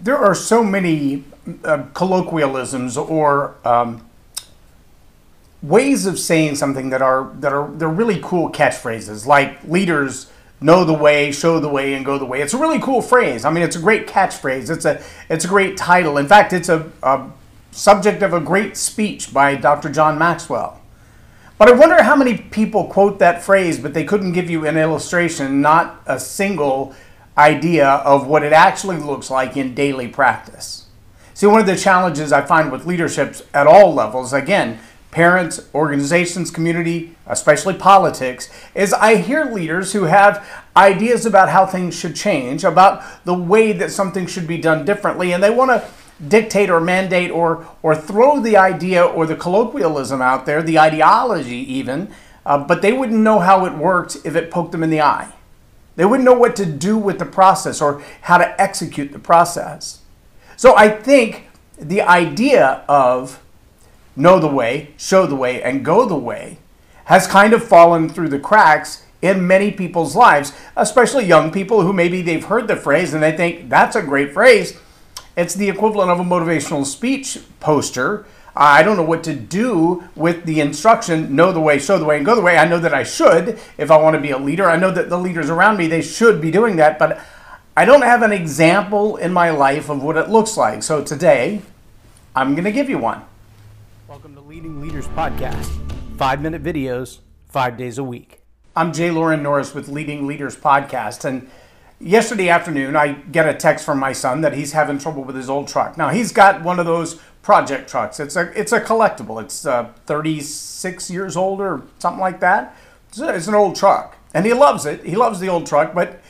there are so many uh, colloquialisms or um, ways of saying something that are that are they're really cool catchphrases. Like leaders know the way show the way and go the way. It's a really cool phrase. I mean it's a great catchphrase. It's a it's a great title. In fact it's a, a subject of a great speech by dr john maxwell. But i wonder how many people quote that phrase but they couldn't give you an illustration not a single idea of what it actually looks like in daily practice see one of the challenges i find with leaderships at all levels again parents, organizations, community, especially politics, is I hear leaders who have ideas about how things should change, about the way that something should be done differently, and they want to dictate or mandate or or throw the idea or the colloquialism out there, the ideology even, uh, but they wouldn't know how it worked if it poked them in the eye. They wouldn't know what to do with the process or how to execute the process. So I think the idea of know the way, show the way, and go the way has kind of fallen through the cracks in many people's lives, especially young people who maybe they've heard the phrase and they think that's a great phrase. It's the equivalent of a motivational speech poster. I don't know what to do with the instruction know the way, show the way, and go the way. I know that I should if I want to be a leader. I know that the leaders around me, they should be doing that, but I don't have an example in my life of what it looks like. So today, I'm going to give you one. Welcome to Leading Leaders Podcast. Five minute videos, five days a week. I'm J Loren Norris with Leading Leaders Podcast. And yesterday afternoon, I get a text from my son that he's having trouble with his old truck. Now, he's got one of those project trucks. It's a, it's a collectible. It's uh, 36 years old or something like that. It's, a, it's an old truck. And he loves it. He loves the old truck, but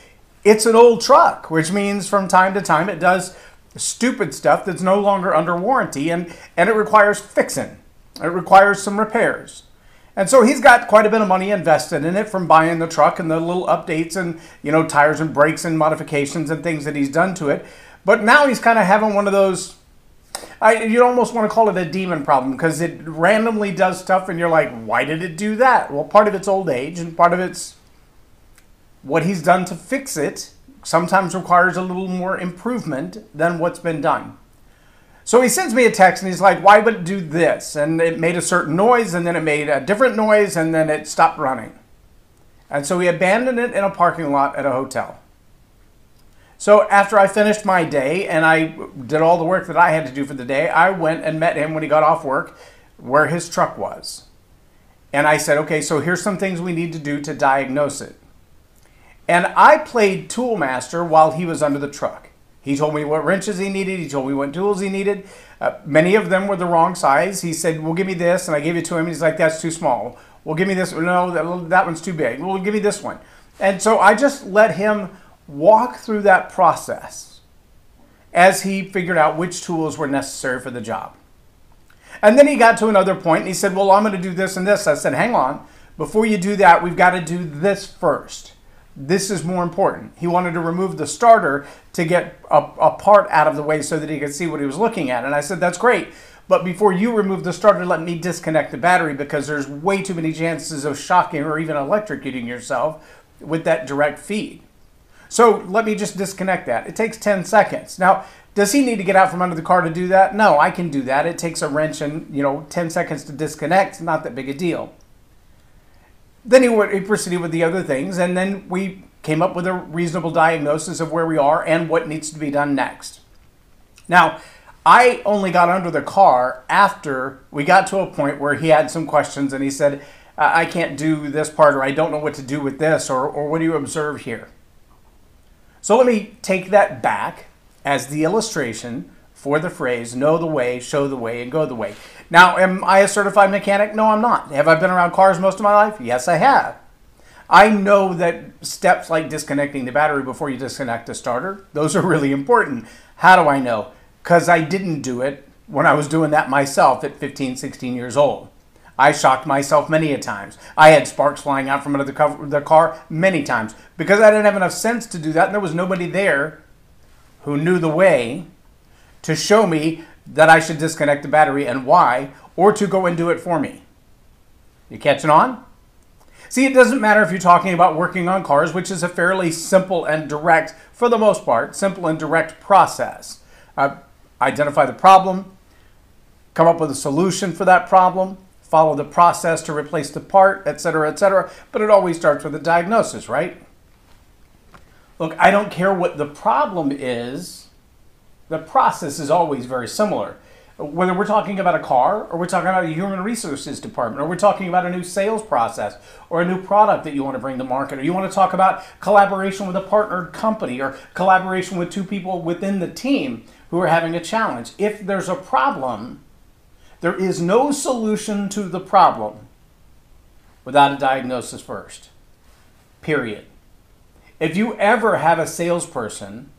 it's an old truck, which means from time to time it does stupid stuff that's no longer under warranty and, and it requires fixing. It requires some repairs. And so he's got quite a bit of money invested in it from buying the truck and the little updates and, you know, tires and brakes and modifications and things that he's done to it. But now he's kind of having one of those, I, you almost want to call it a demon problem because it randomly does stuff and you're like, why did it do that? Well, part of it's old age and part of it's what he's done to fix it sometimes requires a little more improvement than what's been done. So he sends me a text and he's like, Why would it do this? And it made a certain noise, and then it made a different noise, and then it stopped running. And so he abandoned it in a parking lot at a hotel. So after I finished my day and I did all the work that I had to do for the day, I went and met him when he got off work where his truck was. And I said, Okay, so here's some things we need to do to diagnose it. And I played Toolmaster while he was under the truck. He told me what wrenches he needed. He told me what tools he needed. Uh, many of them were the wrong size. He said, "Well, give me this," and I gave it to him. He's like, "That's too small." Well, give me this. No, that, that one's too big. Well, give me this one. And so I just let him walk through that process as he figured out which tools were necessary for the job. And then he got to another point and he said, Well, I'm going to do this and this. I said, Hang on. Before you do that, we've got to do this first. This is more important. He wanted to remove the starter to get a, a part out of the way so that he could see what he was looking at. And I said, That's great. But before you remove the starter, let me disconnect the battery because there's way too many chances of shocking or even electrocuting yourself with that direct feed. So let me just disconnect that. It takes 10 seconds. Now, does he need to get out from under the car to do that? No, I can do that. It takes a wrench and, you know, 10 seconds to disconnect. It's not that big a deal. Then he, went, he proceeded with the other things, and then we came up with a reasonable diagnosis of where we are and what needs to be done next. Now, I only got under the car after we got to a point where he had some questions and he said, I can't do this part, or I don't know what to do with this, or, or what do you observe here? So let me take that back as the illustration for the phrase know the way, show the way, and go the way. Now, am I a certified mechanic? No, I'm not. Have I been around cars most of my life? Yes, I have. I know that steps like disconnecting the battery before you disconnect the starter, those are really important. How do I know? Because I didn't do it when I was doing that myself at 15, 16 years old. I shocked myself many a times. I had sparks flying out from under the, cover, the car many times because I didn't have enough sense to do that, and there was nobody there who knew the way to show me that I should disconnect the battery and why, or to go and do it for me. You catching on? See, it doesn't matter if you're talking about working on cars, which is a fairly simple and direct, for the most part, simple and direct process. uh, identify the problem, come up with a solution for that problem, follow the process to replace the part, etc., etc. But it always starts with a diagnosis, right? Look, I don't care what the problem is, the process is always very similar. Whether we're talking about a car, or we're talking about a human resources department, or we're talking about a new sales process, or a new product that you want to bring to market, or you want to talk about collaboration with a partnered company, or collaboration with two people within the team who are having a challenge. If there's a problem, there is no solution to the problem without a diagnosis first. Period. If you ever have a salesperson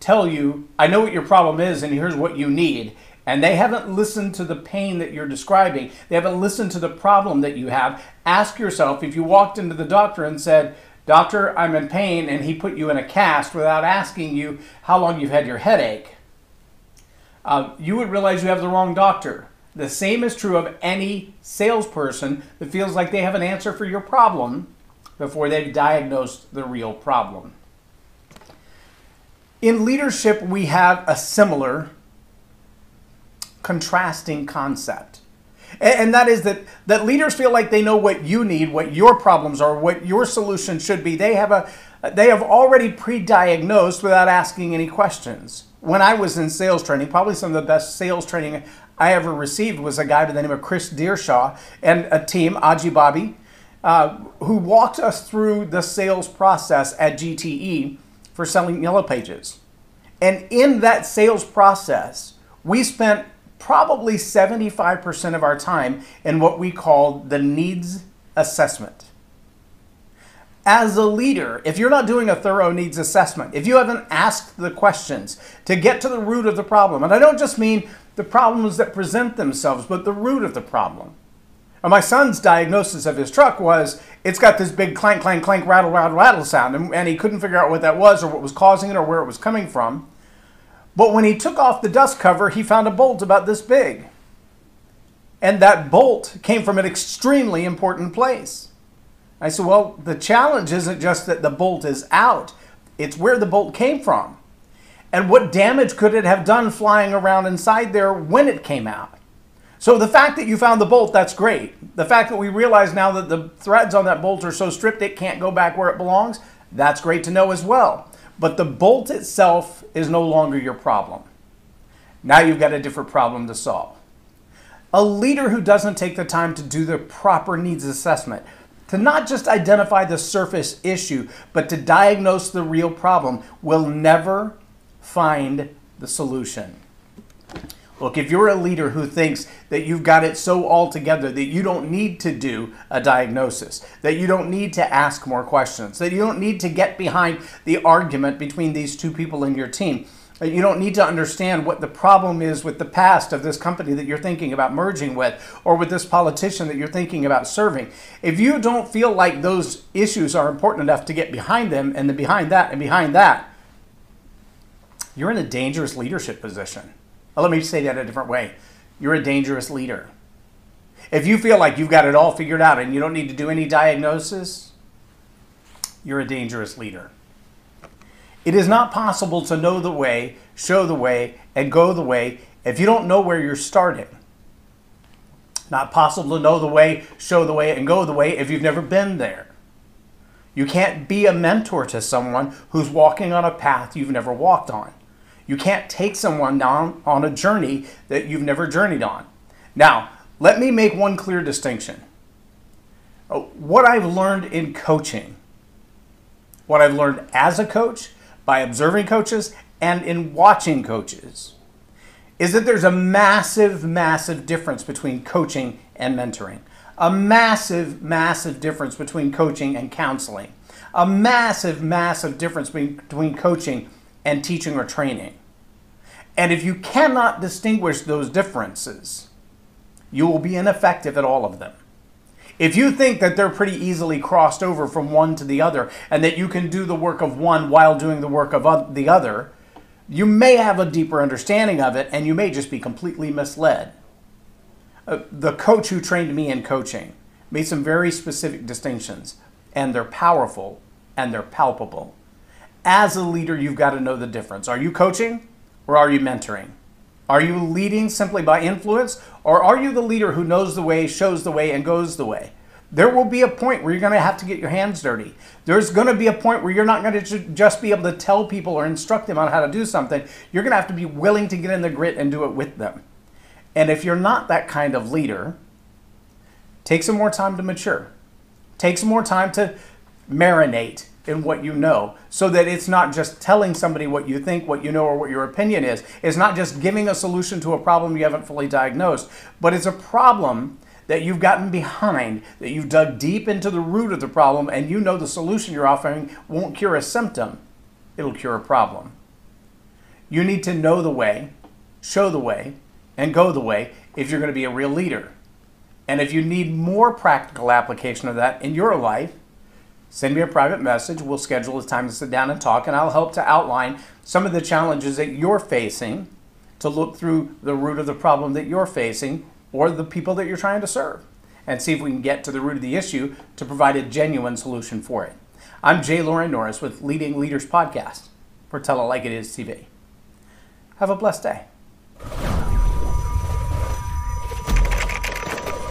tell you, I know what your problem is and here's what you need, and they haven't listened to the pain that you're describing, they haven't listened to the problem that you have, ask yourself if you walked into the doctor and said, Doctor, I'm in pain, and he put you in a cast without asking you how long you've had your headache, uh, you would realize you have the wrong doctor. The same is true of any salesperson that feels like they have an answer for your problem before they've diagnosed the real problem. In leadership, we have a similar contrasting concept. And that is that, that leaders feel like they know what you need, what your problems are, what your solution should be. They have, a, they have already pre-diagnosed without asking any questions. When I was in sales training, probably some of the best sales training I ever received was a guy by the name of Chris Deershaw and a team, Aji Bobby, uh, who walked us through the sales process at GTE for selling Yellow Pages. And in that sales process, we spent probably 75% of our time in what we call the needs assessment. As a leader, if you're not doing a thorough needs assessment, if you haven't asked the questions to get to the root of the problem, and I don't just mean the problems that present themselves, but the root of the problem. And my son's diagnosis of his truck was it's got this big clank, clank, clank, rattle, rattle, rattle sound, and, and he couldn't figure out what that was or what was causing it or where it was coming from. But when he took off the dust cover, he found a bolt about this big. And that bolt came from an extremely important place. I said, well, the challenge isn't just that the bolt is out, it's where the bolt came from. And what damage could it have done flying around inside there when it came out? So the fact that you found the bolt, that's great. The fact that we realize now that the threads on that bolt are so stripped it can't go back where it belongs, that's great to know as well. But the bolt itself is no longer your problem. Now you've got a different problem to solve. A leader who doesn't take the time to do the proper needs assessment, to not just identify the surface issue, but to diagnose the real problem, will never find the solution. Look, if you're a leader who thinks that you've got it so all together that you don't need to do a diagnosis, that you don't need to ask more questions, that you don't need to get behind the argument between these two people in your team, Uh, you don't need to understand what the problem is with the past of this company that you're thinking about merging with or with this politician that you're thinking about serving. If you don't feel like those issues are important enough to get behind them and then behind that and behind that, you're in a dangerous leadership position. Let me say that a different way. You're a dangerous leader. If you feel like you've got it all figured out and you don't need to do any diagnosis, you're a dangerous leader. It is not possible to know the way, show the way, and go the way if you don't know where you're starting. Not possible to know the way, show the way, and go the way if you've never been there. You can't be a mentor to someone who's walking on a path you've never walked on. You can't take someone down on a journey that you've never journeyed on. Now, let me make one clear distinction. Uh, what I've learned in coaching, what I've learned as a coach, by observing coaches, and in watching coaches, is that there's a massive, massive difference between coaching and mentoring. A massive, massive difference between coaching and counseling. A massive, massive difference between coaching and teaching or training. And if you cannot distinguish those differences, you will be ineffective at all of them. If you think that they're pretty easily crossed over from one to the other and that you can do the work of one while doing the work of the other, you may have a deeper understanding of it and you may just be completely misled. Uh, the coach who trained me in coaching made some very specific distinctions, and they're powerful and they're palpable. As a leader, you've got to know the difference. Are you coaching or are you mentoring? Are you leading simply by influence, or are you the leader who knows the way, shows the way, and goes the way? There will be a point where you're going to have to get your hands dirty. There's going to be a point where you're not going to just be able to tell people or instruct them on how to do something. You're going to have to be willing to get in the grit and do it with them. And if you're not that kind of leader, take some more time to mature. Take some more time to marinate in what you know so that it's not just telling somebody what you think, what you know, or what your opinion is. It's not just giving a solution to a problem you haven't fully diagnosed, but it's a problem that you've gotten behind, that you've dug deep into the root of the problem, and you know the solution you're offering won't cure a symptom, it'll cure a problem. You need to know the way, show the way, and go the way if you're going to be a real leader. And if you need more practical application of that in your life, send me a private message. We'll schedule a time to sit down and talk, and I'll help to outline some of the challenges that you're facing to look through the root of the problem that you're facing or the people that you're trying to serve and see if we can get to the root of the issue to provide a genuine solution for it. I'm J Loren Norris with Leading Leaders Podcast for Tell It Like It Is TV. Have a blessed day.